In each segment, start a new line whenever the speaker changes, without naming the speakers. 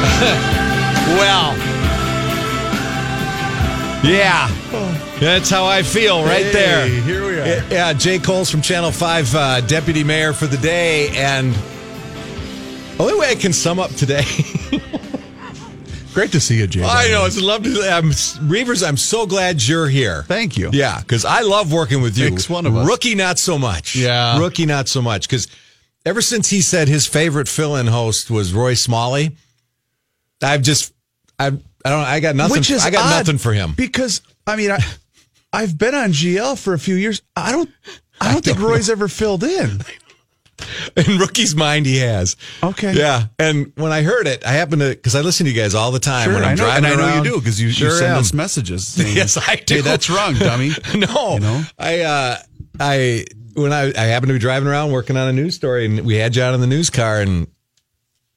well, yeah, that's how I feel right
Hey,
there.
here we are.
Yeah, Jay Kolls from Channel 5, uh, deputy mayor for the day. And only way I can sum up today.
Great to see you, Jay.
I know, it's love to. I'm, Reavers, I'm so glad you're here.
Thank you.
Yeah, because I love working with you.
Makes one of us.
Rookie, not so much.
Yeah.
Rookie, not so much. Because ever since he said his favorite fill in host was Roy Smalley, I've just, I've, I don't, I got nothing.
Which is
I got nothing for him.
because I mean I, I've been on GL for a few years. I don't. I don't think
don't
Roy's ever filled in.
In Rookie's mind, he has.
Okay.
Yeah. And when I heard it, I happened to, because I listen to you guys all the time
Sure,
when I'm
I know,
driving
and I know
around.
you do because you,
Sure
you send
am.
us messages. saying,
Yes, I do.
Hey, that's wrong, dummy.
no,
You know?
I, uh, I, when I, I happened to be driving around working on a news story and we had you out in the news car and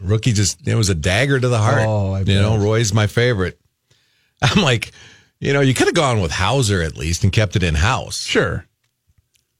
rookie just, it was a dagger to the heart.
Oh,
you know. Roy's my favorite. I'm like, you know, you could have gone with Hauser at least and kept it in house.
Sure.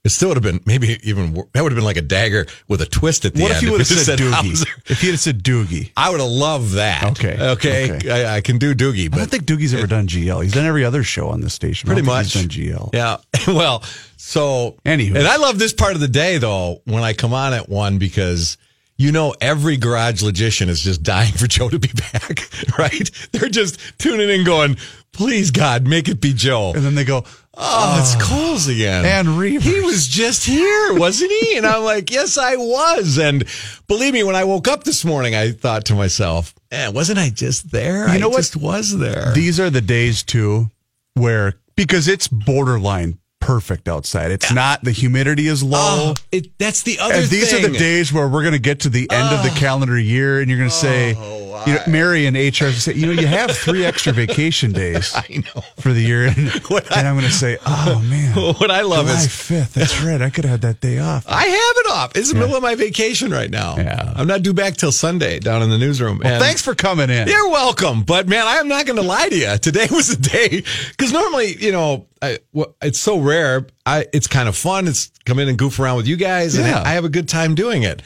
It still would have been maybe even that would have been like a dagger with a twist at the
What
end.
What if you would have
it
said, Doogie?
Hauser.
If you had said Doogie,
I would have loved that.
Okay,
Okay.
okay.
I, I can do Doogie,
I
but
don't think Doogie's ever done GL. He's done every other show on this station. I
pretty much
done GL.
Yeah. well, so
Anywho.
and I love this part of the day though when I come on at one because you know every garage logician is just dying for Joe to be back, right? They're just tuning in, going, "Please God, make it be Joe."
And then they go,
Oh, it's Kolls again.
And Reavers.
He was just here, wasn't he? And I'm like, yes, I was. And believe me, when I woke up this morning, I thought to myself, eh, wasn't I just there?
You
I
know what?
just was there.
These are the days too where because it's borderline perfect outside. It's not the humidity is low.
oh, it, that's the other
and these
thing.
are the days where we're going to get to the end of the oh. calendar year, and you're going to say, oh, you know, Mary and HR say, you know, you have three extra vacation days
I know.
for the year, and,
I-
and I'm going to say, oh man,
What I love
July
is
5th. That's right. I could have had that day off.
I have it off. It's the middle of my vacation right now.
Yeah.
I'm not due back till Sunday down in the newsroom.
Well, thanks for coming in.
You're welcome, but man, I am not going to lie to you. Today was a day because normally, you know, I, well, it's so rare. I it's kind of fun. It's come in and goof around with you guys, and I have a good time doing it.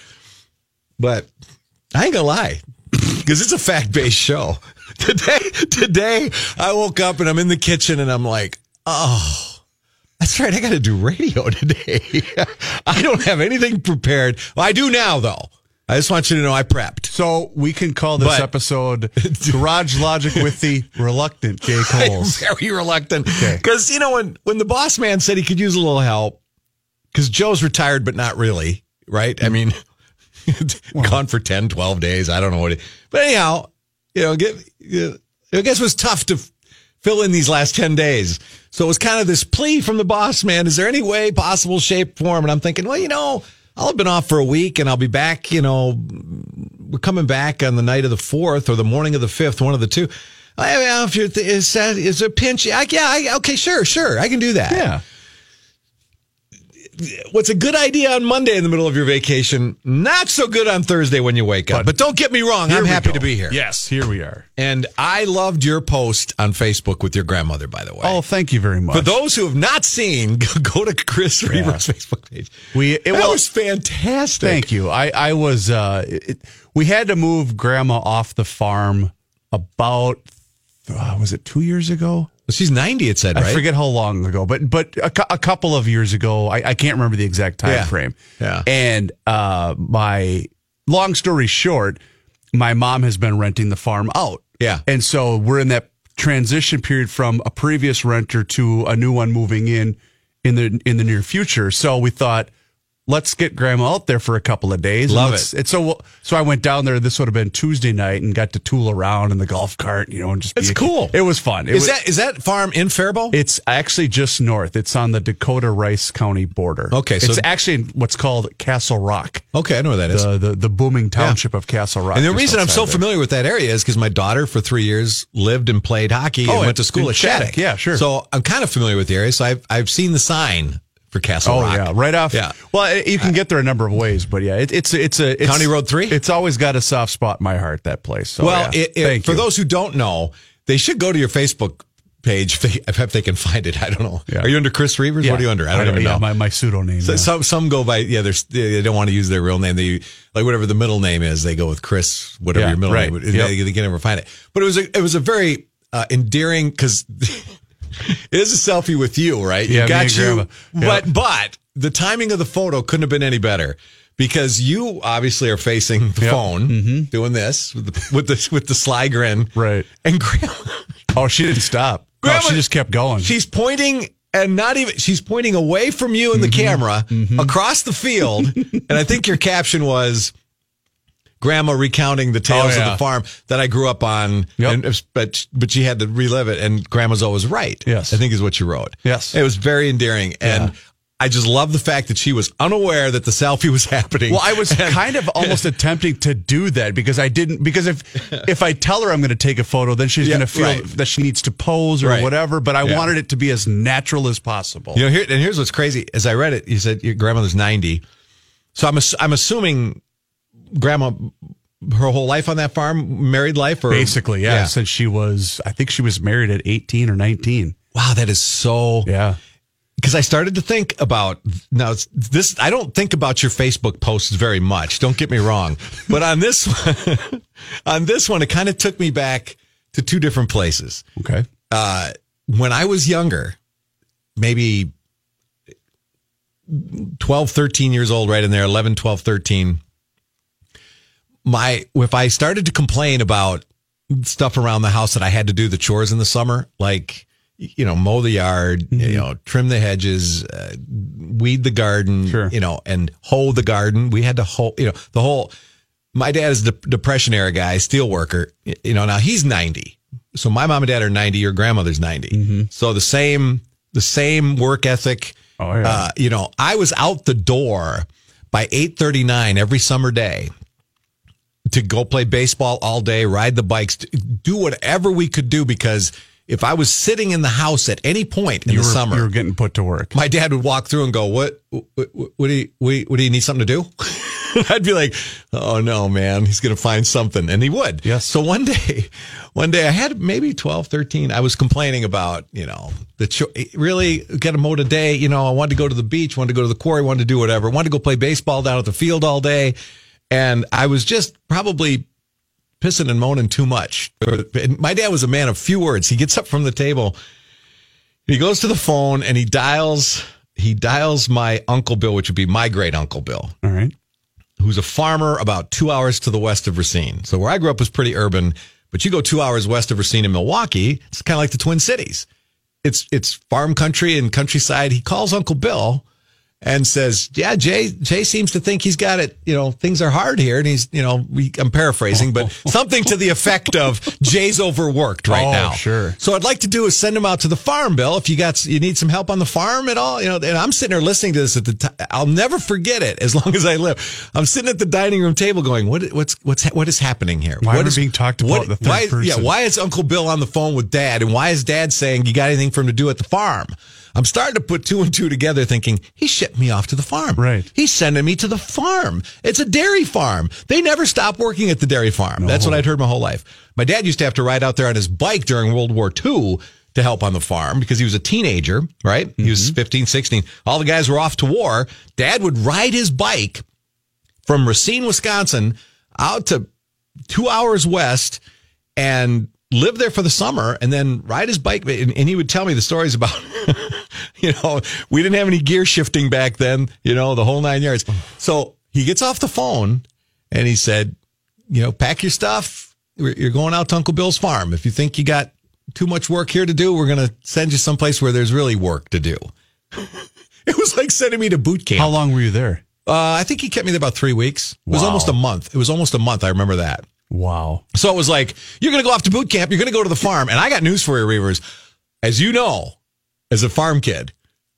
But I ain't gonna lie because it's a fact based show. Today, today I woke up and I'm in the kitchen and I'm like, oh. That's right. I got to do radio today. I don't have anything prepared. Well, I do now, though. I just want you to know I prepped.
So we can call this
But-
episode Garage Logic with the Reluctant Jay
I'm very reluctant
Okay.
because you know when when the boss man said he could use a little help because Joe's retired but not really right I mm. mean gone for 10 12 days I don't know what it, but anyhow you know get uh, I guess it was tough to fill in these last 10 days so it was kind of this plea from the boss man is there any way possible shape form and I'm thinking well you know I'll have been off for a week and I'll be back you know we're coming back on the night of the fourth or the morning of the fifth, one of the two. I mean, if you're, is that is a pinch? I, yeah, I, okay, sure, sure, I can do that.
Yeah.
What's a good idea on Monday in the middle of your vacation? Not so good on Thursday when you wake up. But,
But
don't get me wrong, I'm happy
go.
to be here.
Yes, here we are.
And I loved your post on Facebook with your grandmother, by the way.
Oh, thank you very much.
For those who have not seen, go to Chris Reaver's Facebook page.
We- it
was fantastic.
Thank you. I I was uh it, we had to move grandma off the farm about uh, was it 2 years ago?
She's 90, it said, right?
I forget how long ago, but but a, a couple of years ago, I, I can't remember the exact time
Yeah.
frame.
Yeah.
And uh, my long story short, my mom has been renting the farm out.
Yeah.
And so we're in that transition period from a previous renter to a new one moving in in the in the near future. So we thought let's get grandma out there for a couple of days.
Love it.
So so I went down there this would have been Tuesday night and got to tool around in the golf cart, you know, and just
It's
a-
cool.
It was fun. It
Is
was,
that is that farm in Faribault?
it's actually just north. It's on the Dakota Rice County border.
Okay, so-
it's actually in what's called Castle Rock,
okay, I know where that is.
the the, the booming township of Castle Rock.
And the reason I'm so
there.
familiar with that area is because my daughter for three years lived and played hockey
Oh,
and went to school at Shattuck.
Shattuck. Yeah, sure.
So I'm kind of familiar with the area. So I've I've seen the sign for Castle
Oh
Rock.
yeah, right off.
Yeah.
Well, you can get there a number of ways, but yeah, it, it's it's a it's,
County Road 3?
It's always got a soft spot in my heart. That place. So,
well,
yeah.
it, it- for
you.
those who don't know, they should go to your Facebook page. If they, if they can find it, I don't know.
Yeah.
Are you under Chris Reavers? What are you under? I don't even
yeah,
know.
My, my pseudo name.
So
yeah.
some some go by yeah. They don't want to use their real name. They like whatever the middle name is. They go with Chris, whatever
Yeah,
your middle
right.
name.
Yep.
They, they can never find it. But it was a it was a very uh, endearing because it is a selfie with you, right?
Yeah,
you got
and
you,
Yep.
but but the timing of the photo couldn't have been any better. Because you obviously are facing the
Yep.
phone, doing this with the with the with the sly grin,
Right.
And grandma,
oh, she didn't stop. No,
Grandma-
she just kept going.
She's pointing and not even she's pointing away from you in the
Mm-hmm.
camera across the field. and I think your caption was Grandma recounting the tales
Oh,
of the farm that I grew up on.
Yep.
And, but but she had to relive it, and Grandma's always right.
Yes.
I think is what you wrote.
Yes.
it was very endearing, and I just love the fact that she was unaware that the selfie was happening.
Well, I was kind of almost attempting to do that because I didn't because if if I tell her I'm going to take a photo, then she's
Yeah,
going to feel
right.
that she needs to pose or
Right.
whatever. But I
Yeah.
wanted it to be as natural as possible.
You know, here and here's what's crazy. As I read it, you said your grandmother's ninety, so I'm I'm assuming grandma her whole life on that farm, married life, or
Basically, yeah, Since she was, I think she was married at 18 or 19.
Wow, that is so.
Yeah.
Because I started to think about now it's this. I don't think about your Facebook posts very much. Don't get me wrong, but on this one, on this one, it kind of took me back to two different places.
Okay.
uh, when I was younger, maybe 12, 13 years old, right in there, 11, 12, 13, my, if I started to complain about stuff around the house that I had to do the chores in the summer, like, you know, mow the yard, you know, trim the hedges, uh, weed the garden,
Sure.
you know, and hoe the garden. We had to hoe, you know, the whole, my dad is the depression era guy, steel worker, you know, now he's 90. So my mom and dad are 90, your grandmother's 90. So the same, the same work ethic.
Oh, yeah.
Uh, you know, I was out the door by 839 every summer day to go play baseball all day, ride the bikes, do whatever we could do because if I was sitting in the house at any point in
You
the
were,
summer,
you were getting put to work.
my dad would walk through and go, "What? What, what do you? What, what do you need something to do?" I'd be like, "Oh no, man, he's going to find something," and he would.
Yes.
So one day, one day, I had maybe 12, 13. I was complaining about, you know, the cho- really get a mow today. You know, I wanted to go to the beach, wanted to go to the quarry, wanted to do whatever, wanted to go play baseball down at the field all day, and I was just probably pissing and moaning too much. My dad was a man of few words. He gets up from the table, he goes to the phone, and he dials. He dials my uncle Bill, which would be my great uncle Bill,
All right.
who's a farmer about two hours to the west of Racine. So where I grew up was pretty urban, but you go two hours west of Racine in Milwaukee, it's kind of like the Twin Cities. It's it's farm country and countryside. He calls Uncle Bill and says, "Yeah, Jay Jay seems to think he's got it. You know, things are hard here." And he's, you know, we, I'm paraphrasing, but something to the effect of Jay's overworked right
Oh,
now.
sure.
So I'd like to do is send him out to the farm, Bill. If you got you need some help on the farm at all, you know. And I'm sitting there listening to this at the time. I'll never forget it as long as I live. I'm sitting at the dining room table going, "What? What's what's what is happening here?
Why
what
I
is
being talked about
what-
the third
why, Yeah, why is Uncle Bill on the phone with Dad, and why is Dad saying you got anything for him to do at the farm?" I'm starting to put two and two together, thinking he shipped me off to the farm.
Right.
He's sending me to the farm. It's a dairy farm. They never stop working at the dairy farm. That's what I'd heard my whole life. My dad used to have to ride out there on his bike during World War II to help on the farm because he was a teenager, right? He was mm-hmm. 15, 16. All the guys were off to war. Dad would ride his bike from Racine, Wisconsin out to two hours west and live there for the summer and then ride his bike. And, and he would tell me the stories about, you know, we didn't have any gear shifting back then, you know, the whole nine yards. So he gets off the phone and he said, you know, pack your stuff. You're going out to Uncle Bill's farm. If you think you got too much work here to do, we're going to send you someplace where there's really work to do. it was like sending me to boot camp.
How long were you there?
Uh, I think he kept me there about three weeks. It was
Wow.
almost a month. It was almost a month. I remember that.
Wow.
So it was like, you're going to go off to boot camp. You're going to go to the farm. And I got news for you, Reavers. As you know, as a farm kid,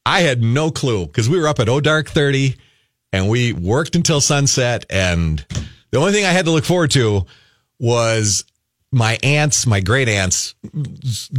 I had no clue because we were up at O Dark 30 and we worked until sunset. And the only thing I had to look forward to was my aunts, my great aunts.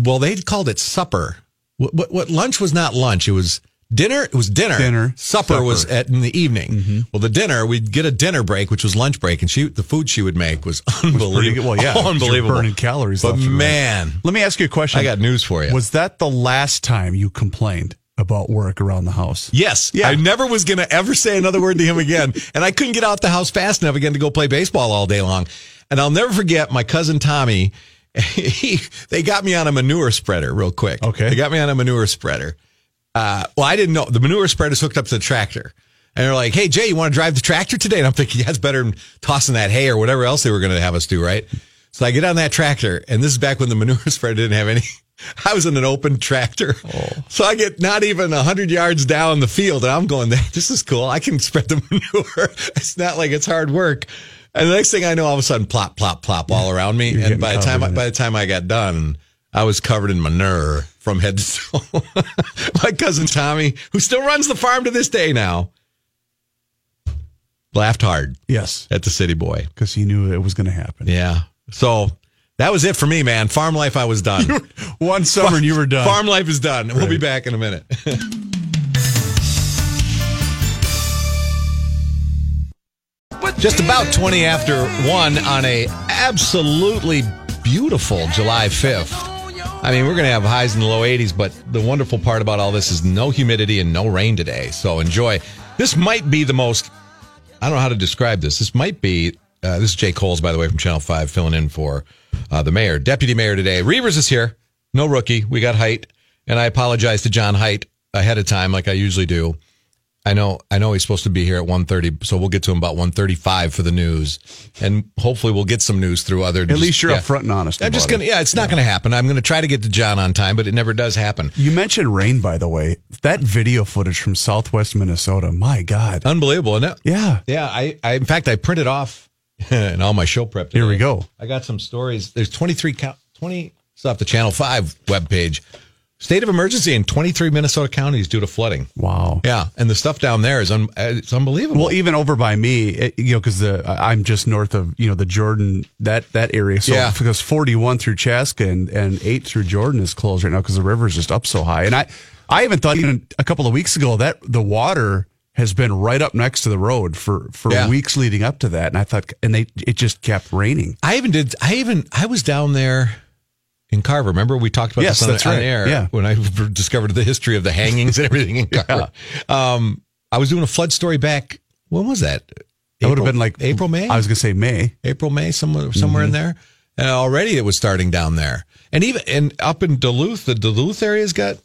Well, they called it supper. What, what, what lunch was not lunch. It was dinner. It was dinner.
Dinner,
Supper,
supper.
was at in the evening. Mm-hmm. Well, the dinner we'd get a dinner break, which was lunch break, and she the food she would make was unbelievable.
Pretty. Well, yeah,
unbelievable.
burning calories
But
and right.
man,
Let me ask you a question.
I got news for you.
Was that the last time you complained about work around the house?
Yes.
Yeah.
I never was going to ever say another word to him again. And I couldn't get out the house fast enough again to go play baseball all day long. And I'll never forget my cousin Tommy. He, they got me on a manure spreader real quick.
Okay.
They got me on a manure spreader. Uh, well, I didn't know the manure spreader is hooked up to the tractor. And they're like, hey, Jay, you want to drive the tractor today? And I'm thinking, yeah, it's better than tossing that hay or whatever else they were going to have us do, right? So I get on that tractor, and this is back when the manure spreader didn't have any. I was in an open tractor. So I get not even 100 yards down the field, and I'm going, this is cool. I can spread the manure. It's not like it's hard work. And the next thing I know, all of a sudden, plop, plop, plop all around me.
You're
and by the time by the time I got done, I was covered in manure from head to toe. My cousin Tommy, who still runs the farm to this day now, laughed hard
Yes,
at the city boy.
because he knew it was going to happen.
Yeah. So that was it for me, man. Farm life, I was done.
One summer and you were done.
Farm life is done. We'll be back in a minute. Just about 20 after 1 on a absolutely beautiful July 5th. I mean, we're going to have highs in the low 80s, but the wonderful part about all this is no humidity and no rain today. So enjoy. This might be the most, I don't know how to describe this. This might be, uh, this is Jay Kolls, by the way, from Channel 5, filling in for uh, the mayor, deputy mayor today. Reavers is here. No rookie. We got Height. And I apologize to John Height ahead of time, like I usually do. I know, I know he's supposed to be here at 1.30, so we'll get to him about 1.35 for the news. And hopefully we'll get some news through other.
At least you're upfront and honest.
I'm just going to, yeah, it's not going to happen. I'm going to try to get to John on time, but it never does happen.
You mentioned rain, by the way. That video footage from Southwest Minnesota. My God.
Unbelievable, isn't it?
Yeah.
Yeah, I, I in fact I printed off in all my show prep.
Here we go.
I got some stories. There's 23 count 20 it's off the Channel 5 webpage. State of emergency in 23 Minnesota counties due to flooding.
Wow.
Yeah, and the stuff down there is un, it's unbelievable.
Well, even over by me, it- you know, because the I'm just north of you know the Jordan that that area. So
Yeah.
because 41 through Chaska and and eight through Jordan is closed right now because the river is just up so high. And I I even thought even a couple of weeks ago that the water has been right up next to the road for for
Yeah.
weeks leading up to that. And I thought, and they it just kept raining.
I even did. I even I was down there in Carver. Remember we talked about
Yes,
this on,
that's
on
right.
air
Yeah.
when I discovered the history of the hangings and everything in Carver. Um, I was doing a flood story back. When was that?
That would have been like
April, May.
I was gonna say May.
April, May, somewhere somewhere in there. And already it was starting down there, and even and up in Duluth, the Duluth area's got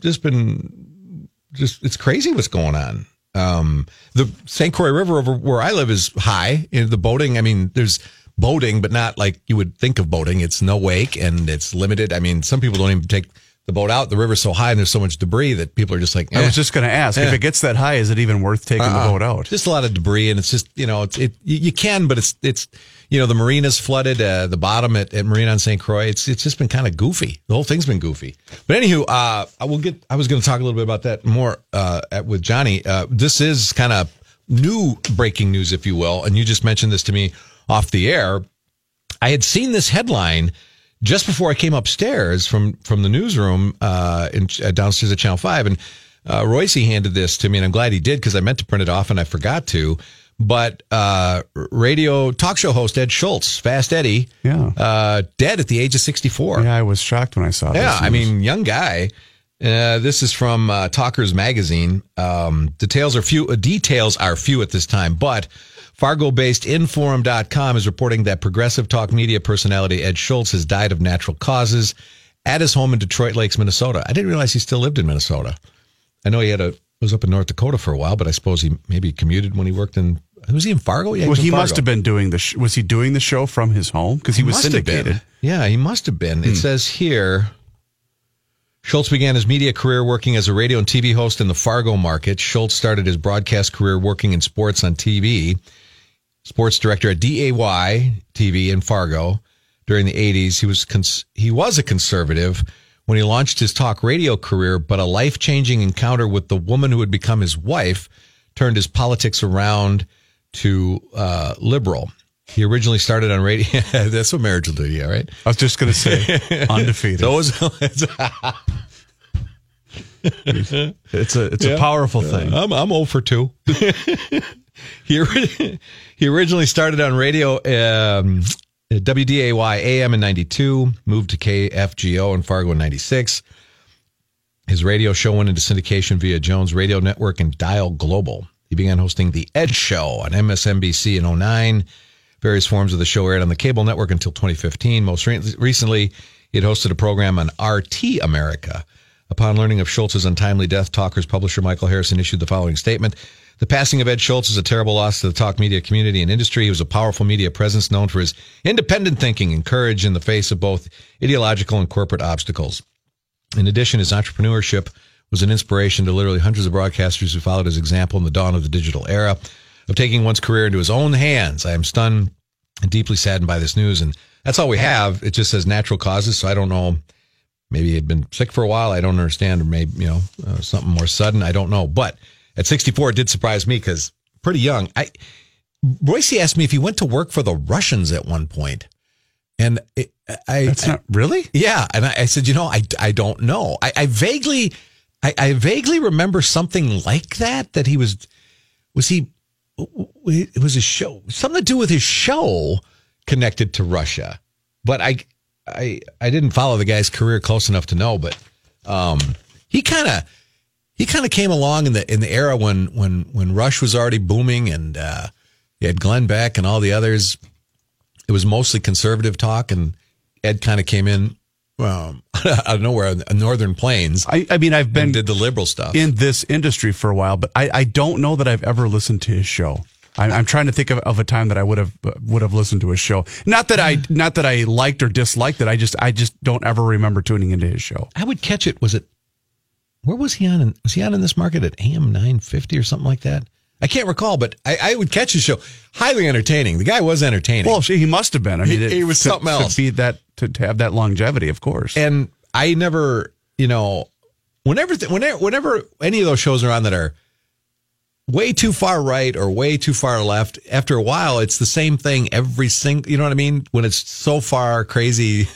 just been just it's crazy what's going on. Um, the St. Croix River over where I live is high. In the boating, I mean, there's boating, but not like you would think of boating. It's no wake and it's limited. I mean, some people don't even take the boat out. The river's so high and there's so much debris that people are just like.
I
eh.
was just going to ask if it gets that high, is it even worth taking the boat out?
Just a lot of debris, and it's just you know it's it you you can, but it's it's you know the marina's flooded, uh, the bottom at, at Marina on St. Croix. It's it's just been kind of goofy. The whole thing's been goofy. But anywho, uh, I will get. I was going to talk a little bit about that more uh, at, with Johnny. Uh, this is kind of new breaking news, if you will, and you just mentioned this to me off the air. I had seen this headline just before I came upstairs from from the newsroom uh, in, uh, downstairs at Channel Five, and uh, Royce handed this to me, and I'm glad he did because I meant to print it off and I forgot to. But uh, radio talk show host Ed Schultz, Fast Eddie,
Yeah.
uh, dead at the age of 64.
Yeah, I was shocked when I saw this.
Yeah, I mean, young guy. Uh, this is from uh, Talkers Magazine. Um, details are few. Uh, details are few at this time, but Fargo-based Inforum.com is reporting that progressive talk media personality Ed Schultz has died of natural causes at his home in Detroit Lakes, Minnesota. I didn't realize he still lived in Minnesota. I know he had a was up in North Dakota for a while, but I suppose he maybe commuted when he worked in. Was he in Fargo? Yeah,
well,
was
he must have been doing the. Sh- was he doing the show from his home? Because he was
have been.
syndicated.
Yeah, he must have been. It hmm. says here Schultz began his media career working as a radio and TV host in the Fargo market. Schultz started his broadcast career working in sports on TV, sports director at DAY TV in Fargo during the 80s. He was cons- he was a conservative when he launched his talk radio career, but a life-changing encounter with the woman who would become his wife turned his politics around to uh, liberal. He originally started on radio. That's what marriage will do, yeah, right?
I was just going to say undefeated.
So
It's a it's a powerful thing.
I'm I'm 0 for 2. he he originally started on radio um, WDAY AM in 92, moved to KFGO in Fargo in 96. His radio show went into syndication via Jones Radio Network and Dial Global. He began hosting The Ed Show on MSNBC in 09. Various forms of the show aired on the cable network until 2015. Most re- recently, he had hosted a program on RT America. Upon learning of Schultz's untimely death, Talker's publisher Michael Harrison issued the following statement. The passing of Ed Schultz is a terrible loss to the talk media community and industry. He was a powerful media presence known for his independent thinking and courage in the face of both ideological and corporate obstacles. In addition, his entrepreneurship was an inspiration to literally hundreds of broadcasters who followed his example in the dawn of the digital era of taking one's career into his own hands. I am stunned and deeply saddened by this news. And that's all we have. It just says natural causes. So I don't know. Maybe he'd been sick for a while. I don't understand. Or maybe, you know, uh, something more sudden. I don't know. But at 64, it did surprise me because pretty young. I, Royce asked me if he went to work for the Russians at one point. And it, I,
That's not really.
yeah, and I, I said, you know, I, I don't know. I, I vaguely, I, I vaguely remember something like that. That he was, was he, it was a show, something to do with his show connected to Russia. But I, I, I didn't follow the guy's career close enough to know. But um, he kind of, he kind of came along in the in the era when when when Rush was already booming, and uh, you had Glenn Beck and all the others it was mostly conservative talk, and Ed kind of came in um, out of nowhere, the Northern Plains,
I, I mean, I've been
did the liberal stuff.
in this industry for a while, but I, I don't know that I've ever listened to his show. I'm, I'm trying to think of, of a time that I would have would have listened to his show. Not that I not that I liked or disliked it. I just I just don't ever remember tuning into his show.
I would catch it. Was it? Where was he on? In, was he on in this market at AM nine fifty or something like that? I can't recall, but I, I would catch his show. Highly entertaining. The guy was entertaining.
Well, he must have been. I mean,
He-
it-
he was
to-
something else.
to be that to, to have that longevity, of course.
and I never, you know, whenever, whenever, whenever any of those shows are on that are way too far right or way too far left, after a while, it's the same thing every single, you know what I mean? When it's so far crazy,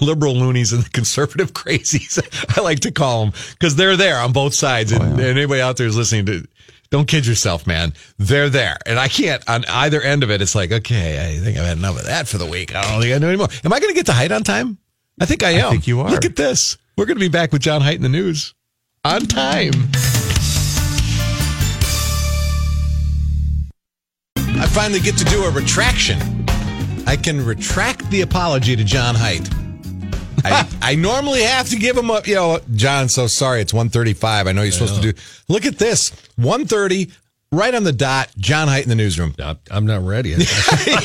liberal loonies and the conservative crazies, I like to call them because they're there on both sides. And, oh, and anybody out there is listening to, don't kid yourself, man. They're there. And I can't, on either end of it, it's like, okay, I think I've had enough of that for the week. I don't think I know anymore. Am I going to get to height on time? I think I am.
I think you are.
Look at this. We're going to be back with John Height in the news on time. I finally get to do a retraction. I can retract the apology to John Height. I, I normally have to give him up. you know, John, so sorry, it's 135. I know you're supposed to do. Look at this 130, right on the dot, John Height in the newsroom.
I'm- I'm not ready. I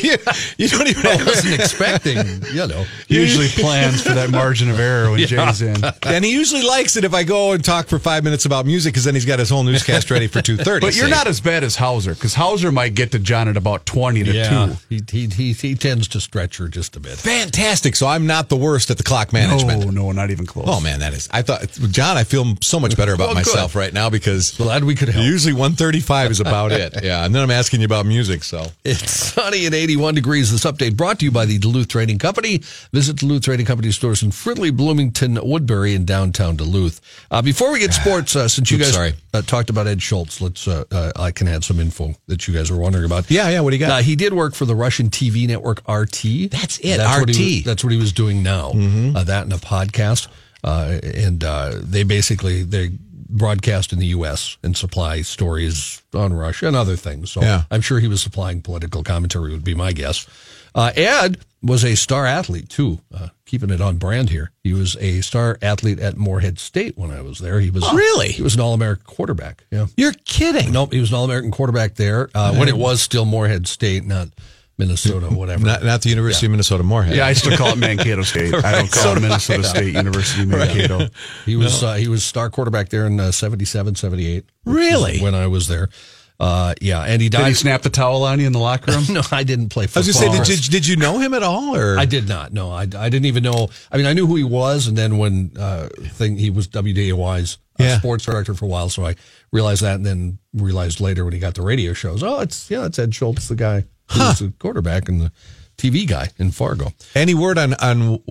you, you don't even have
wasn't expecting, you know.
usually plans for that margin of error when Jay's in.
And he usually likes it if I go and talk for five minutes about music because then he's got his whole newscast ready for 2.30.
But you're not as bad as Hauser because Hauser might get to John at about 20 to
Yeah,
2.
he, he he he tends to stretch her just a bit.
fantastic. So I'm not the worst at the clock management.
Oh, no, not even close.
Oh man, that is. I thought, John, I feel so much better about
Well, good.
myself right now because
Glad we could help.
usually 135 is about it. Yeah, and then I'm asking you about music. So
It's sunny and 81 degrees. This update brought to you by the Duluth Trading Company. Visit Duluth Trading Company stores in Fridley, Bloomington, Woodbury, and downtown Duluth. Uh, before we get sports, uh, since you
Oops,
guys. Uh, talked about Ed Schultz, let's uh, uh, I can add some info that you guys were wondering about.
yeah, yeah. What do you
Uh,
got?
he did work for the Russian TV network RT.
That's it,
What he
RT.
that's what he was doing now. Uh, that and a podcast, uh, and uh, they basically they broadcast in the U.S. and supply stories on Russia and other things. So
Yeah.
I'm sure he was supplying political commentary. Would be my guess. Uh, Ed was a star athlete too. Uh, keeping it on brand here. He was a star athlete at Moorhead State when I was there. He was
Really?
he was an All American quarterback. Yeah.
You're kidding.
Nope, he was an All American quarterback there uh, when it was still Moorhead State, not Minnesota, whatever.
Not, not the University of Minnesota Moorhead.
Yeah, I still call it Mankato State. I don't call it Minnesota State University Mankato.
he was uh, he was star quarterback there in uh, 77, 78.
Really?
When I was there. Uh, yeah, and he
Did
died.
he snap the towel on you in the locker room?
no, I didn't play football.
I
football.
was going to say, did, did, did you know him at all? Or
I did not. No, I, I didn't even know. I mean, I knew who he was, and then when uh, thing he was WDAY's uh,
Yeah.
sports director for a while, so I realized that, and then realized later when he got the radio shows, oh, it's yeah, it's Ed Schultz, the guy who was the quarterback and the TV guy in Fargo.
Any word on on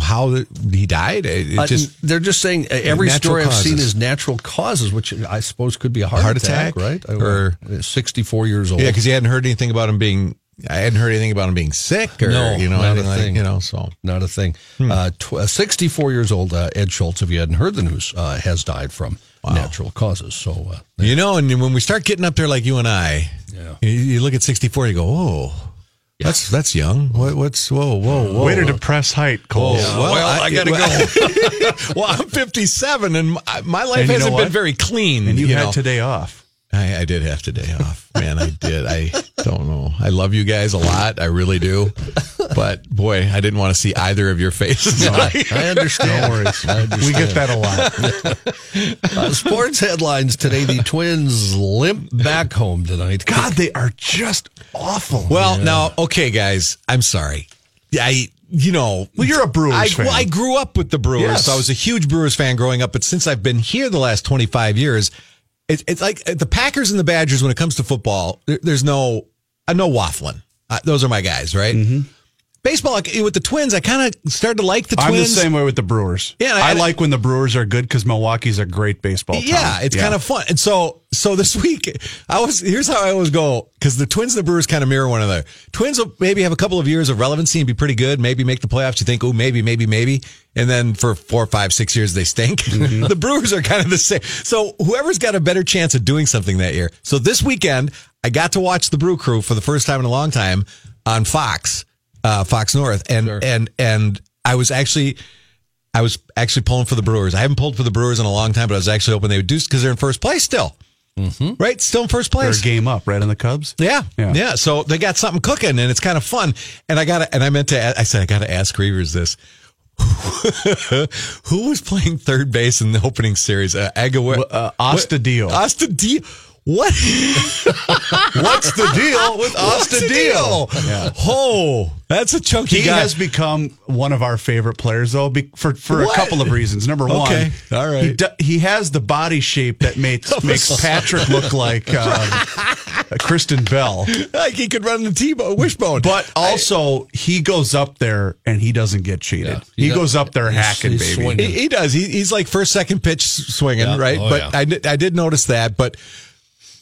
how he died?
Uh,
just
they're just saying uh, every story I've seen is natural causes, which I suppose could be a heart,
Heart
attack,
attack?
right?
Or-
Uh, 64 years old.
yeah, because he hadn't heard anything about him being. I hadn't heard anything about him being sick or
No,
you know
not a
anything like you know. So
not a thing.
Hmm.
Uh, tw- uh, 64 years old, uh, Ed Schultz, if you hadn't heard the news, uh, has died from natural causes. So, uh,
you know, and when we start getting up there like you and I,
Yeah.
you, you look at sixty four, you go, oh, that's that's young. What, what's whoa whoa whoa?
Way to depress height, Cole.
Well,
Well, I gotta
go. well, I'm 57, and my, my life
And
hasn't
what?
been very clean.
And you, had
know.
today off.
I, I did have today off, man. I did. I don't know. I love you guys a lot. I really do. But boy, I didn't want to see either of your faces.
I understand.
No worries. We get that a lot.
Uh, sports headlines today. The Twins limp back home tonight.
God, they are just awful.
well, now, okay, guys. I'm sorry. I, you know,
Well, you're a Brewers
I,
fan.
Well, I grew up with the Brewers,
Yes.
so I was a huge Brewers fan growing up. But since I've been here the last 25 years, it, it's like the Packers and the Badgers. When it comes to football, there, there's no, uh, no waffling. Uh, those are my guys, right?
Mm-hmm.
Baseball like, with the Twins, I kind of started to like the Twins.
I'm the same way with the Brewers.
Yeah,
I,
I-
like when the Brewers are good because Milwaukee's a great baseball town.
Yeah, it's kind of fun. And so, so this week, I was here's how I always go because the Twins and the Brewers kind of mirror one another. Twins will maybe have a couple of years of relevancy and be pretty good, maybe make the playoffs. You think, oh, maybe, maybe, maybe, and then for four, five, six years they stink.
Mm-hmm.
the Brewers are kind of the same. So whoever's got a better chance of doing something that year. So this weekend, I got to watch the Brew Crew for the first time in a long time on Fox, uh, Fox North, and
Sure.
and and I was actually. I was actually pulling for the Brewers. I haven't pulled for the Brewers in a long time, but I was actually hoping they would do because they're in first place still. Right? Still in first
They're
place.
game up, right on the Cubs.
Yeah,
Yeah.
yeah. So they got something cooking, and it's kind of fun. And I got and I meant to, I said I got to ask Reavers this: Who was playing third base in the opening series? Uh, Aguilar,
Uh, Astudillo.
Astudillo. What?
What's the deal with
What's the deal?
Yeah.
Oh, that's a chunky
He
guy.
has become one of our favorite players, though, be, for for
What?
a couple of reasons. Number one,
Okay. All right.
he, do, he has the body shape that makes makes Patrick look like um, Kristen Bell,
like he could run the T-bone, wishbone.
but also he goes up there and he doesn't get cheated.
Yeah.
he
He
goes up there
he's-
hacking,
he's
baby.
He, he does. He, he's like first, second pitch swinging,
Yeah.
right?
Oh,
but
yeah.
I, I did notice that. But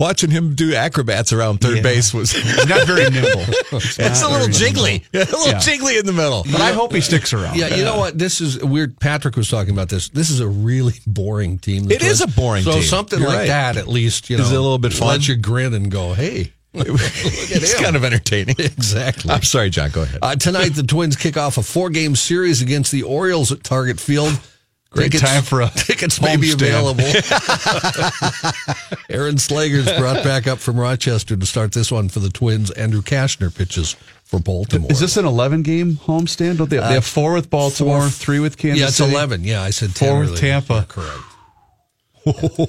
watching him do acrobats around third
Yeah.
base was
not very nimble.
it's a little jiggly, a little
Yeah.
jiggly in the middle.
But I hope he sticks around.
Yeah, you know what? This is weird. Patrick was talking about this. This is a really boring team.
It is a boring team.
so
team.
something
You're
like
right.
that, at least, you know,
Is a little bit fun.
Let you grin and go, hey,
it's kind of entertaining.
exactly.
I'm sorry, John. Go ahead.
Uh, tonight, the Twins kick off a four-game series against the Orioles at Target Field.
Great time for a
tickets may be available. Aaron Slager's brought back up from Rochester to start this one for the Twins. Andrew Cashner pitches for Baltimore.
Is this an 11 game homestand? Don't they, they have four with Baltimore,
four-
three with Kansas
yeah, it's
City?
eleven. Yeah, I said 10
Four with
earlier.
Tampa.
Yeah, correct.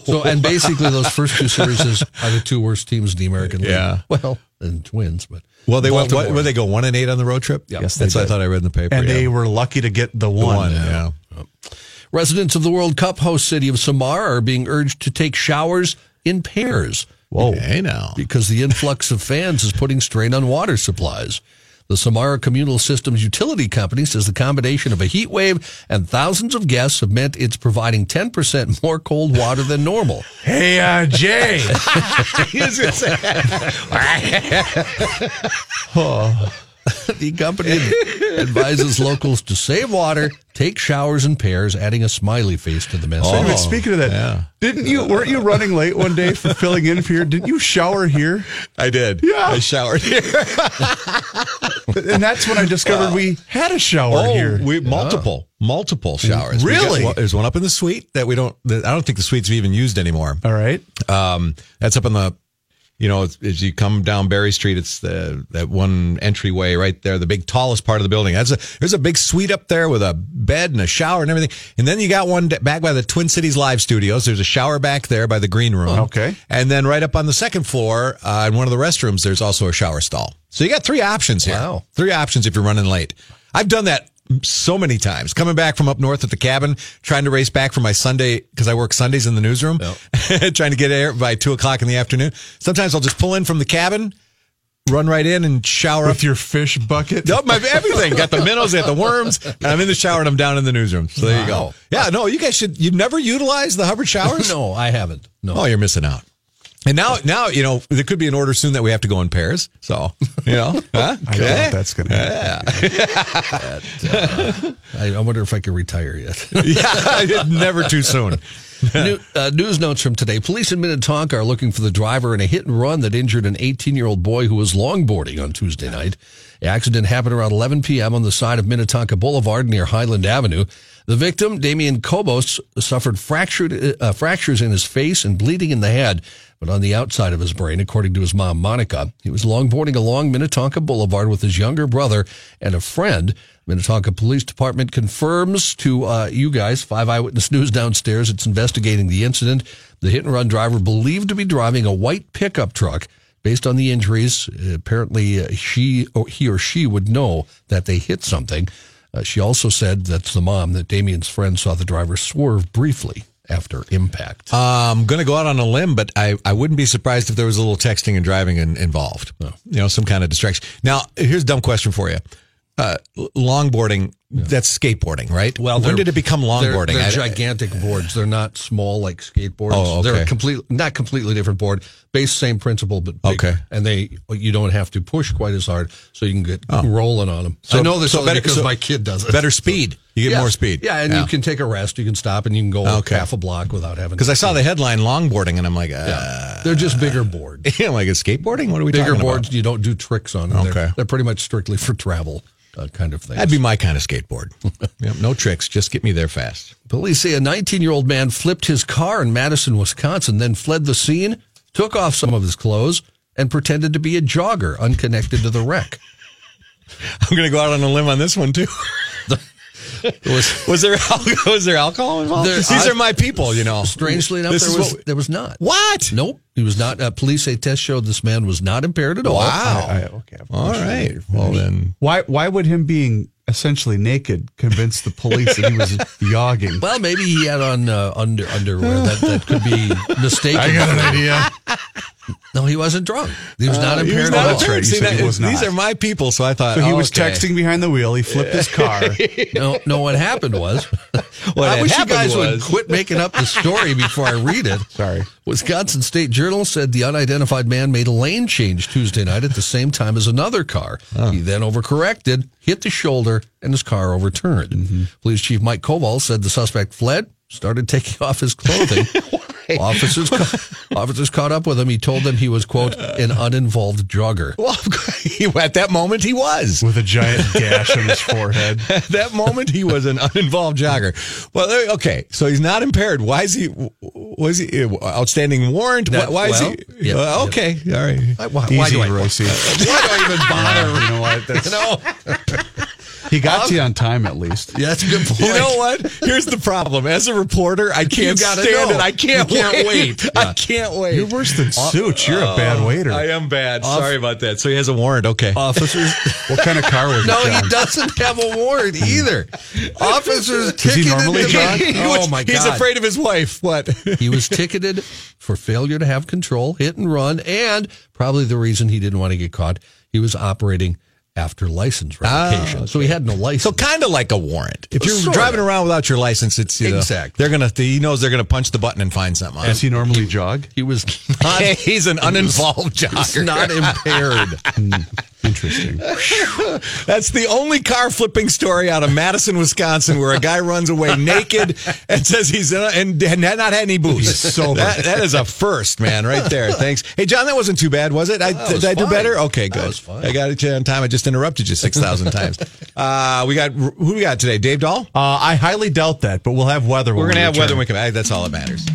so, and basically, those first two series are the two worst teams in the American League.
Yeah.
Well, and Twins, but
Well, they went. What, where they go one and eight on the road trip.
Yeah.
Yes, they
that's what I thought I read in the paper.
And
yeah.
they were lucky to get the
The
one.
one. Yeah.
Residents of the World Cup host city of Samara are being urged to take showers in pairs.
Whoa.
Hey now.
because the influx of fans is putting strain on water supplies. The Samara Communal Systems Utility Company says the combination of a heat wave and thousands of guests have meant it's providing 10% more cold water than normal.
Hey, uh, Jay.
the company advises locals to save water, take showers in pairs, adding a smiley face to the message.
Wait speaking of that,
yeah.
didn't you weren't you running late one day for filling in for here? Didn't you shower here?
I did.
Yeah.
I showered here.
And that's when I discovered we had a shower
Oh,
here.
we multiple, multiple showers. We got-
Really?
well, there's one up in the suite that we don't. That I don't think the suites are even used anymore.
All right.
Um, that's up in the, you know, as- as you come down Berry Street, it's the that one entryway right there, the big tallest part of the building. That's a there's a big suite up there with a bed and a shower and everything. And then you got one back by the Twin Cities Live Studios. There's a shower back there by the green room.
Okay.
And then right up on the second floor, uh, in one of the restrooms, there's also a shower stall. So you got three options here.
Wow.
Three options if you're running late. I've done that so many times. Coming back from up north at the cabin, trying to race back for my Sunday because I work Sundays in the newsroom, trying to get there by two o'clock in the afternoon. Sometimes I'll just pull in from the cabin, run right in and shower up.
With your fish bucket?
My everything. Got the minnows, got the worms, and I'm in the shower and I'm down in the newsroom. So there you go. Yeah, no, you guys should. You've never utilized the Hubbard showers?
No, I haven't. No.
Oh, you're missing out. And now, now you know there could be an order soon that we have to go in pairs. So you know, huh?
I doubt that's going to happen.
I, I wonder if I can retire yet.
yeah, never too soon.
New, uh, news notes from today. Police in Minnetonka are looking for the driver in a hit and run that injured an 18 year old boy who was longboarding on Tuesday night. The accident happened around 11 p.m. on the side of Minnetonka Boulevard near Highland Avenue. The victim, Damian Kobos, suffered fractured, uh, fractures in his face and bleeding in the head, but on the outside of his brain, according to his mom, Monica. He was longboarding along Minnetonka Boulevard with his younger brother and a friend. Minnetonka Police Department confirms to uh, you guys, Five Eyewitness News downstairs, it's investigating the incident. The hit and run driver believed to be driving a white pickup truck. Based on the injuries, apparently uh, she or he or she would know that they hit something. Uh, she also said that's the mom that Damien's friend saw the driver swerve briefly after impact.
I'm going to go out on a limb, but I, I wouldn't be surprised if there was a little texting and driving in, involved. You know, some kind of distraction. Now, here's a dumb question for you. Uh, longboarding, that's skateboarding, right? Well,
when
did it become
They're,
longboarding?
they're
I-
gigantic boards. They're not small like skateboards.
Oh, okay.
They're completely not completely different board. Base same principle, but bigger.
Okay.
And they you don't have to push quite as hard, so you can get rolling on them.
So-
I know this
so better-
because
so
my kid does it.
better speed. You get
Yeah.
more speed.
Yeah, and you can take a rest. You can stop, and you can go
Okay.
half a block without having. To.
Because I saw the headline longboarding, and I'm like, uh,
Yeah. They're just bigger boards.
I'm like, is skateboarding? What are we
Bigger boards,
about?
you don't do tricks on them. They're,
Okay.
they're pretty much strictly for travel uh, kind of thing.
That'd be my kind of skateboard. yep, no tricks. Just get me there fast.
Police say a 19 year old man flipped his car in Madison, Wisconsin, then fled the scene, took off some of his clothes, and pretended to be a jogger unconnected to the wreck.
I'm going to go out on a limb on this one too.
It was,
Was there al- was there alcohol involved?
There-
These
I-
are my people, you know.
strangely enough,
This
there
is
was,
what-
there was not.
What?
Nope. He was not. Uh, police say test showed this man was not impaired at all.
Wow.
I- okay. I've
All
finished
right.
it.
Well then,
Why, why would him being essentially naked convince the police that he was jogging?
Well, maybe he had on uh, under underwear that, that could be mistaken.
I got an idea.
No, he wasn't drunk. He was not
Uh, he
impaired
was
at
not
all.
Right.
impaired. See,
said he
that-
was
These
not.
are my people, so I thought.
So he
oh,
was
okay.
texting behind the wheel. He flipped his car.
No, no. What happened was,
What
I wish you
happened
guys would quit making up the story before I read it.
Sorry.
Wisconsin State Journal said the unidentified man made a lane change Tuesday night at the same time as another car. He then overcorrected, hit the shoulder, and his car overturned. Police Chief Mike Koval said the suspect fled, started taking off his clothing. Officers, ca- officers caught up with him. He told them he was, quote, an uninvolved jogger.
Well, at that moment, he was.
With a giant gash on his forehead.
At that moment, he was an uninvolved jogger. Well, okay, so he's not impaired. Why is he? Was he outstanding warrant? Why,
That-
why is
well,
he?
yeah,
uh, okay, all right.
Why, why,
Easy,
why do I,
Royce.
why do I even bother?
you know what? That's,
No,
he got to you on time at least.
yeah, that's a good point.
You know what? Here's the problem. As a reporter, I can't
gotta
stand
know.
it. I can't,
can't
wait.
wait.
I can't wait.
You're worse than uh, Suits. You're a uh, bad waiter.
I am bad. Sorry about that. So he has a warrant. Okay.
Officers.
What kind of car was
No,
it? John?
he doesn't have a warrant either. Officers
Does he
ticketed
normally
him.
drive?
He
Oh my god!
He's afraid of his wife. What?
He was ticketed for failure to have control, hit and run, and probably the reason he didn't want to get caught. He was operating after license ah, revocation, so he had no license.
So kind of like a warrant. If you're
Sorta.
driving around without your license, it's you know,
Exactly.
They're gonna. He knows they're gonna punch the button and find something.
Does he normally jog?
he was not,
He's an uninvolved
he was
jogger.
not impaired. Hmm.
Interesting.
That's the only car flipping story out of Madison, Wisconsin, where a guy runs away naked and says he's in a, and, and had not had any booze.
He's sober.
That, that is a first, man, right there. Thanks. Hey, John, that wasn't too bad, was it? I,
That
did
was
I do better? Okay,
That
good.
was fine.
I got it on time. I just interrupted you six thousand times. Uh, we got who we got today? Dave Dahl.
Uh, I highly doubt that, but we'll have weather.
We're gonna
we
have weather
return.
when we come back. That's all that matters.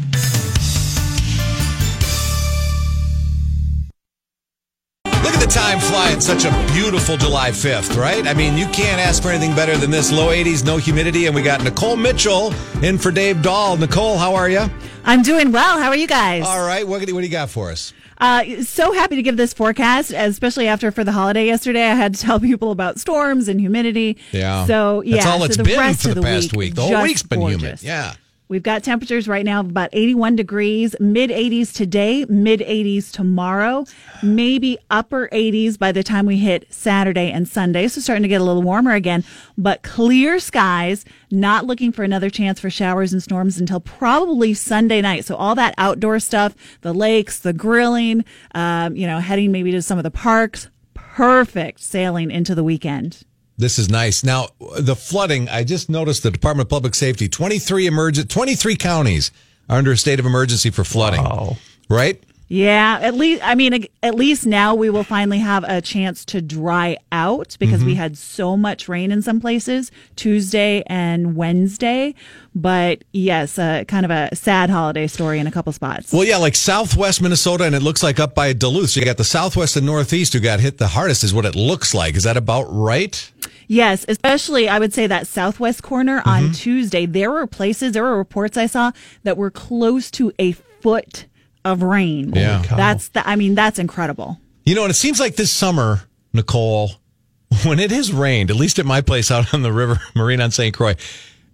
The time flying. Such a beautiful July 5th, right? I mean, you can't ask for anything better than this. Low 80s, no humidity, and we got Nicole Mitchell in for Dave Dahl. Nicole, how are you?
I'm doing well. How are you guys?
All right. What, what do you got for us?
Uh, so happy to give this forecast, especially after for the holiday yesterday. I had to tell people about storms and humidity.
Yeah.
So yeah,
That's all
so
it's
the
been
rest
for
of
the past week. The whole week's been humid. Yeah.
We've got temperatures right now of about 81 degrees, mid 80s today, mid 80s tomorrow, maybe upper 80s by the time we hit Saturday and Sunday. So starting to get a little warmer again, but clear skies, not looking for another chance for showers and storms until probably Sunday night. So all that outdoor stuff, the lakes, the grilling, um, you know, heading maybe to some of the parks, perfect sailing into the weekend.
This is nice. Now, the flooding, I just noticed the Department of Public Safety, 23 emergent 23 counties are under a state of emergency for flooding.
Wow.
Right?
Yeah, at least I mean at least now we will finally have a chance to dry out because we had so much rain in some places Tuesday and Wednesday. But yes, uh, kind of a sad holiday story in a couple spots.
Well, yeah, like southwest Minnesota, and it looks like up by Duluth. So you got the southwest and northeast who got hit the hardest, is what it looks like. Is that about right?
Yes, especially I would say that southwest corner on mm-hmm. Tuesday. There were places, there were reports I saw that were close to a foot of rain.
Yeah.
That's the, I mean, that's incredible.
You know, and it seems like this summer, Nicole, when it has rained, at least at my place out on the river, Marine on St. Croix,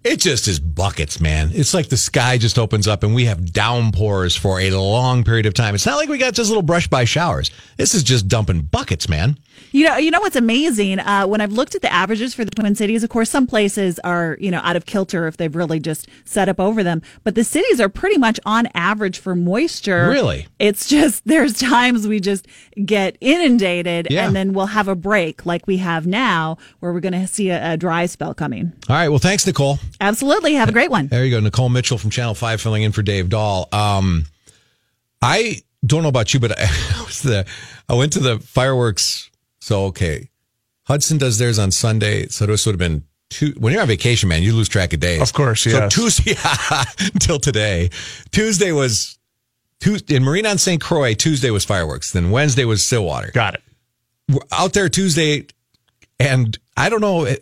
it just is buckets, man. It's like the sky just opens up and we have downpours for a long period of time. It's not like we got just little brush by showers. This is just dumping buckets, man.
You know, you know what's amazing? Uh, when I've looked at the averages for the Twin Cities, of course, some places are you know out of kilter if they've really just set up over them. But the cities are pretty much on average for moisture.
Really?
It's just there's times we just get inundated,
Yeah.
and then we'll have a break like we have now, where we're going to see a, a dry spell coming.
All right. Well, thanks, Nicole.
Absolutely, have a great one.
There you go. Nicole Mitchell from Channel 5 filling in for Dave Dahl. Um, I don't know about you, but I, was the, I went to the fireworks. So, okay. Hudson does theirs on Sunday. So this would have been two. When you're on vacation, man, you lose track of days.
Of course,
Yeah.
So.
Tuesday, until today, Tuesday was Tuesday in Marine on St. Croix. Tuesday was fireworks. Then Wednesday was Stillwater
Got it.
we're out there Tuesday, and I don't know if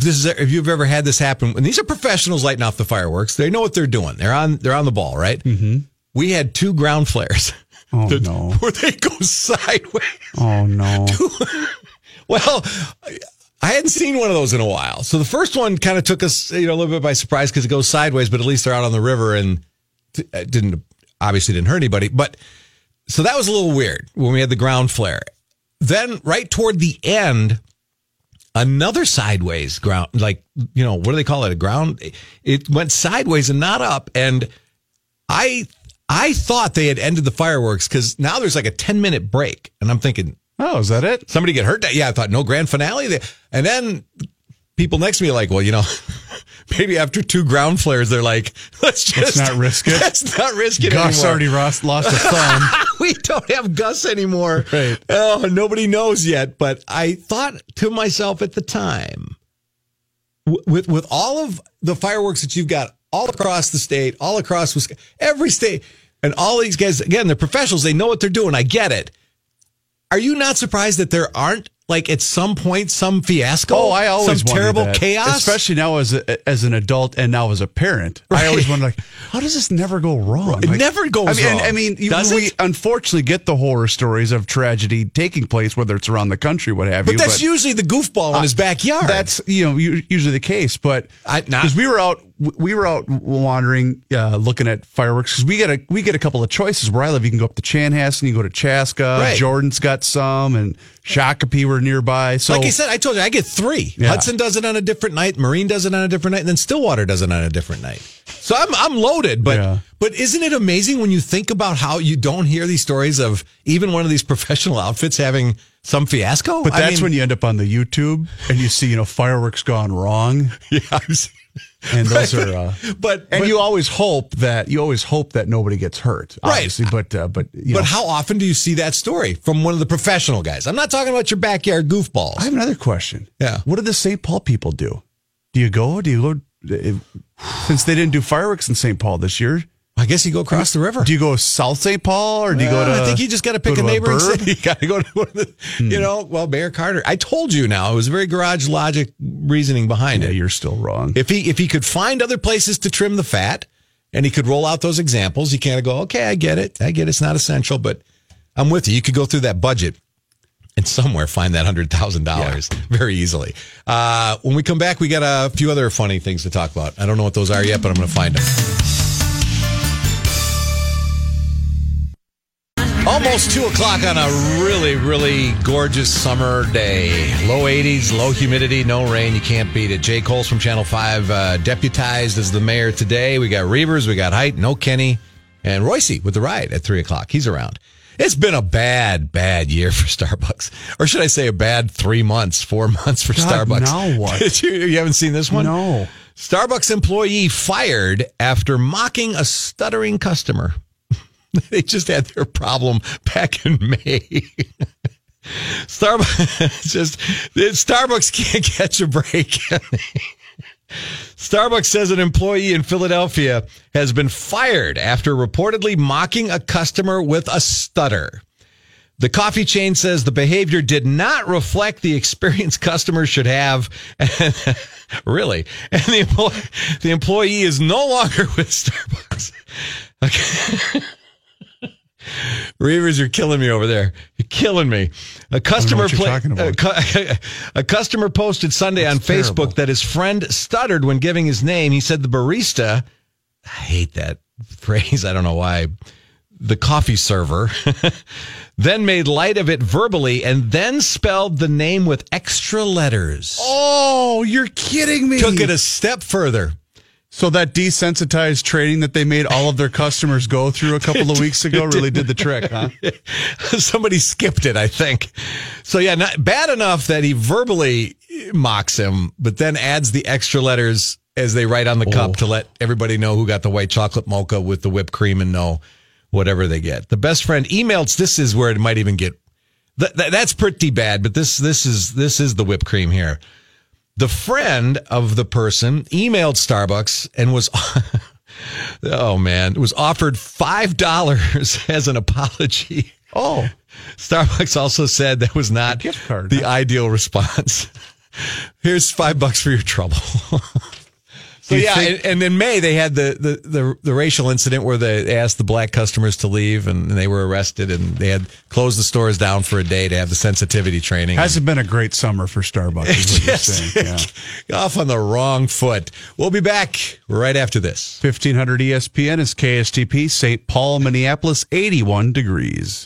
this is if you've ever had this happen. And these are professionals lighting off the fireworks. They know what they're doing. They're on they're on the ball, right? Mm-hmm. We had two ground flares.
Oh,
that-
no.
Where they go sideways.
Oh no.
Well, I hadn't seen one of those in a while. So the first one kind of took us, you know, a little bit by surprise because it goes sideways, but at least they're out on the river and t- didn't obviously didn't hurt anybody. But so that was a little weird when we had the ground flare. Then right toward the end, another sideways ground, like you know, what do they call it? A ground. It went sideways and not up, and I I thought they had ended the fireworks because now there's like a ten minute break, and I'm thinking
Oh, is that it?
somebody get hurt. Yeah, I thought no grand finale. And then people next to me are like, well, you know, maybe after two ground flares, they're like, let's just
not risk it.
Let's not risk it
Gus
anymore.
already lost, lost a thumb.
we don't have Gus anymore.
Right.
Oh, nobody knows yet. But I thought to myself at the time, with with all of the fireworks that you've got all across the state, all across Wisconsin, every state, and all these guys again, they're professionals. They know what they're doing. I get it. Are you not surprised that there aren't like at some point some fiasco?
Oh, I always
some terrible
that.
chaos,
especially now as a, as an adult and now as a parent. I always wonder, like, how does this never go wrong?
It
Like,
never goes
I mean,
wrong.
I mean,
Does
we
it?
unfortunately get the horror stories of tragedy taking place, whether it's around the country, what have you.
But
you.
that's usually the goofball in his backyard.
That's you know usually the case, but
I-
because we were out we were out wandering, uh, looking at fireworks because we get a we get a couple of choices where I live. You can go up to Chanhassen, you can go to Chaska.
Right.
Jordan's got some, and Shakopee were nearby. So
like I said, I told you I get three.
Yeah.
Hudson does it on a different night. Marine does it on a different night, and then Stillwater does it on a different night. So I'm I'm loaded. But
Yeah.
but isn't it amazing when you think about how you don't hear these stories of even one of these professional outfits having some fiasco?
But
I
that's
mean,
when you end up on the YouTube and you see, you know, fireworks gone wrong.
yeah.
And those are, uh,
but
and
but,
you always hope that, you always hope that nobody gets hurt.
Right.
Obviously, but, uh, but, you
but
know,
how often do you see that story from one of the professional guys? I'm not talking about your backyard goofballs.
I have another question.
Yeah.
What do the St. Paul people do? Do you go? Do you go? Since they didn't do fireworks in St. Paul this year,
I guess you go across the river.
do you go South St. Paul or do you go to?
I think you just got to pick a neighboring city. You got to go to one of the, you know, well, Mayor Carter. I told you now, it was very garage logic reasoning behind
Yeah,
it.
you're still wrong.
If he if he could find other places to trim the fat, and he could roll out those examples, you kind of go, okay, I get it, I get it. It's not essential, but I'm with you. You could go through that budget and somewhere find that hundred thousand dollars very easily. Uh, when we come back, we got a few other funny things to talk about. I don't know what those are yet, but I'm going to find them. Almost two o'clock on a really, really gorgeous summer day. Low 80s, low humidity, no rain. You can't beat it. Jay Kolls from Channel 5, uh, deputized as the mayor today. We got Reavers, we got Height, no Kenny, and Royce with the ride at three o'clock. He's around. It's been a bad, bad year for Starbucks. Or should I say a bad three months, four months for
God,
Starbucks.
now what?
You, you haven't seen this one?
No.
Starbucks employee fired after mocking a stuttering customer. they just had their problem back in May. Starbucks just Starbucks can't catch a break. Starbucks says an employee in Philadelphia has been fired after reportedly mocking a customer with a stutter. The coffee chain says the behavior did not reflect the experience customers should have. really? And the, employee, the employee is no longer with Starbucks. Okay. Reavers, you're killing me over there. You're killing me. A customer pla-. A, cu- a customer posted Sunday on
That's
Facebook that his friend stuttered when giving his name. He said the barista, I hate that phrase. I don't know why. The coffee server then made light of it verbally and then spelled the name with extra letters.
Oh, you're kidding me.
Took it a step further.
So that desensitized training that they made all of their customers go through a couple of weeks ago really did the trick, huh?
Somebody skipped it, I think. So yeah, not bad enough that he verbally mocks him, but then adds the extra letters as they write on the cup oh. to let everybody know who got the white chocolate mocha with the whipped cream and know whatever they get. The best friend emails. This is where it might even get. Th- th- that's pretty bad, but this this is this is the whipped cream here. The friend of the person emailed Starbucks and was. Oh man, was offered five dollars as an apology.
Oh,
Starbucks also said that was not the ideal response. Here's five bucks for your trouble. So yeah,
think-
and, and in May they had the, the, the, the racial incident where they asked the black customers to leave and, they were arrested and they had closed the stores down for a day to have the sensitivity training.
hasn't been a great summer for Starbucks. Is
Just
saying. Yeah.
off on the wrong foot. We'll be back right after this.
1500 ESPN is KSTP, St. Paul, Minneapolis, 81 degrees.